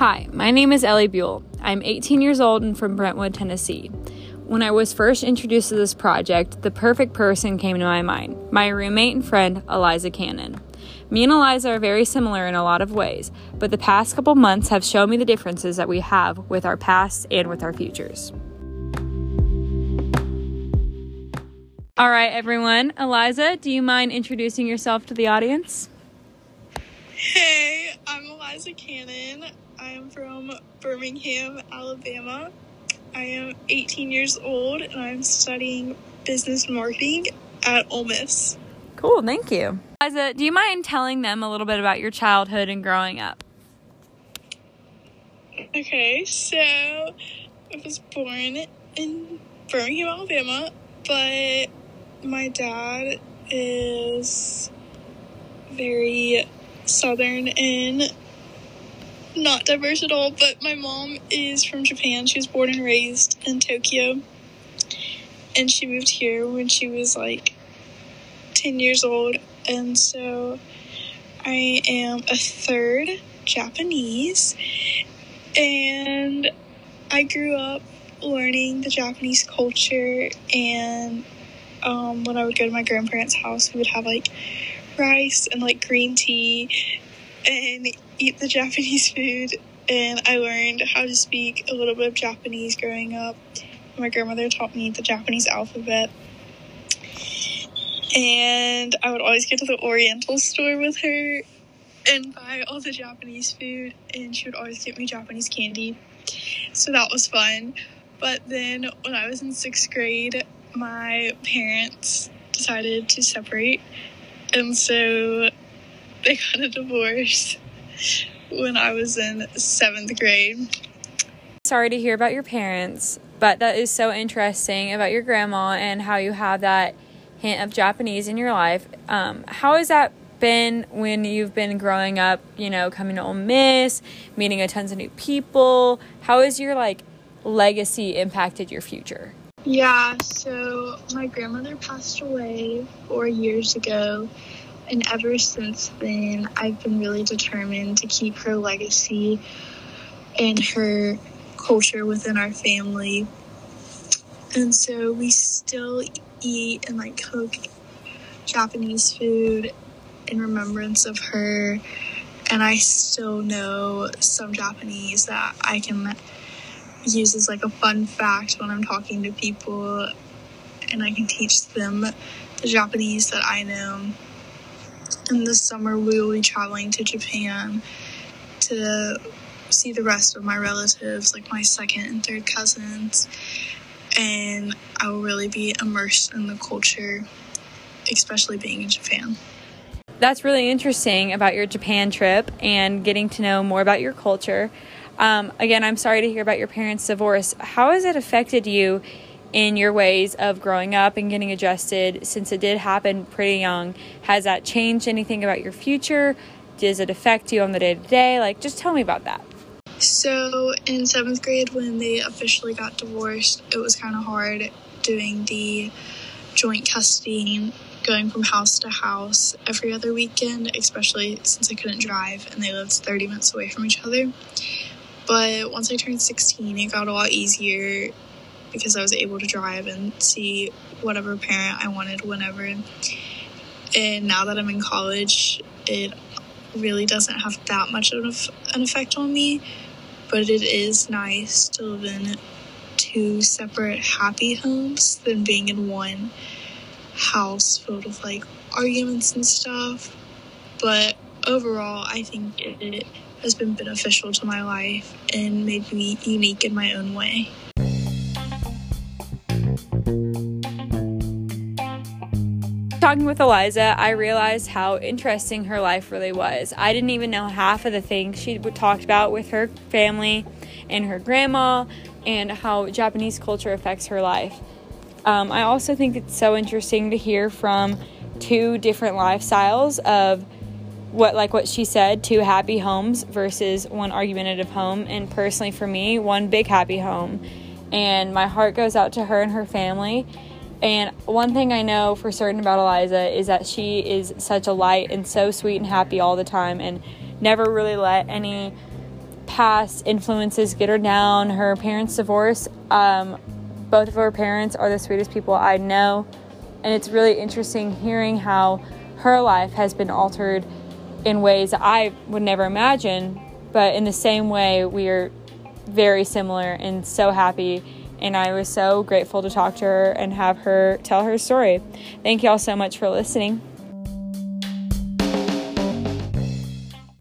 Hi, my name is Ellie Buell. I'm 18 years old and from Brentwood, Tennessee. When I was first introduced to this project, the perfect person came to my mind my roommate and friend, Eliza Cannon. Me and Eliza are very similar in a lot of ways, but the past couple months have shown me the differences that we have with our past and with our futures. All right, everyone. Eliza, do you mind introducing yourself to the audience? Hey, I'm Eliza Cannon. I am from Birmingham, Alabama. I am 18 years old and I'm studying business marketing at Ole Miss. Cool, thank you. Eliza, do you mind telling them a little bit about your childhood and growing up? Okay, so I was born in Birmingham, Alabama, but my dad is very southern and not diverse at all, but my mom is from Japan. She was born and raised in Tokyo. And she moved here when she was like 10 years old. And so I am a third Japanese. And I grew up learning the Japanese culture and um, when I would go to my grandparents' house, we would have like rice and like green tea and eat the Japanese food. And I learned how to speak a little bit of Japanese growing up. My grandmother taught me the Japanese alphabet. And I would always go to the Oriental store with her and buy all the Japanese food. And she would always get me Japanese candy. So that was fun. But then when I was in sixth grade, my parents decided to separate, and so they got a divorce when I was in seventh grade. Sorry to hear about your parents, but that is so interesting about your grandma and how you have that hint of Japanese in your life. Um, how has that been when you've been growing up, you know, coming to Ole Miss, meeting a tons of new people? How has your like legacy impacted your future? Yeah, so my grandmother passed away four years ago, and ever since then, I've been really determined to keep her legacy and her culture within our family. And so we still eat and like cook Japanese food in remembrance of her. And I still know some Japanese that I can use as like a fun fact when I'm talking to people and I can teach them the Japanese that I know. And this summer we will be traveling to Japan to see the rest of my relatives, like my second and third cousins. And I will really be immersed in the culture, especially being in Japan. That's really interesting about your Japan trip and getting to know more about your culture. Um, again, I'm sorry to hear about your parents' divorce. How has it affected you in your ways of growing up and getting adjusted since it did happen pretty young? Has that changed anything about your future? Does it affect you on the day to day? Like, just tell me about that. So, in seventh grade, when they officially got divorced, it was kind of hard doing the joint custody going from house to house every other weekend, especially since I couldn't drive and they lived 30 minutes away from each other. But once I turned 16, it got a lot easier because I was able to drive and see whatever parent I wanted whenever. And now that I'm in college, it really doesn't have that much of an effect on me, but it is nice to live in two separate happy homes than being in one house filled with like arguments and stuff. But overall, I think it has been beneficial to my life and made me unique in my own way. Talking with Eliza, I realized how interesting her life really was. I didn't even know half of the things she talked about with her family and her grandma and how Japanese culture affects her life. Um, I also think it's so interesting to hear from two different lifestyles of what like what she said two happy homes versus one argumentative home and personally for me one big happy home and my heart goes out to her and her family and one thing i know for certain about eliza is that she is such a light and so sweet and happy all the time and never really let any past influences get her down. Her parents divorced. Um, both of her parents are the sweetest people I know. And it's really interesting hearing how her life has been altered in ways I would never imagine. But in the same way, we are very similar and so happy. And I was so grateful to talk to her and have her tell her story. Thank you all so much for listening.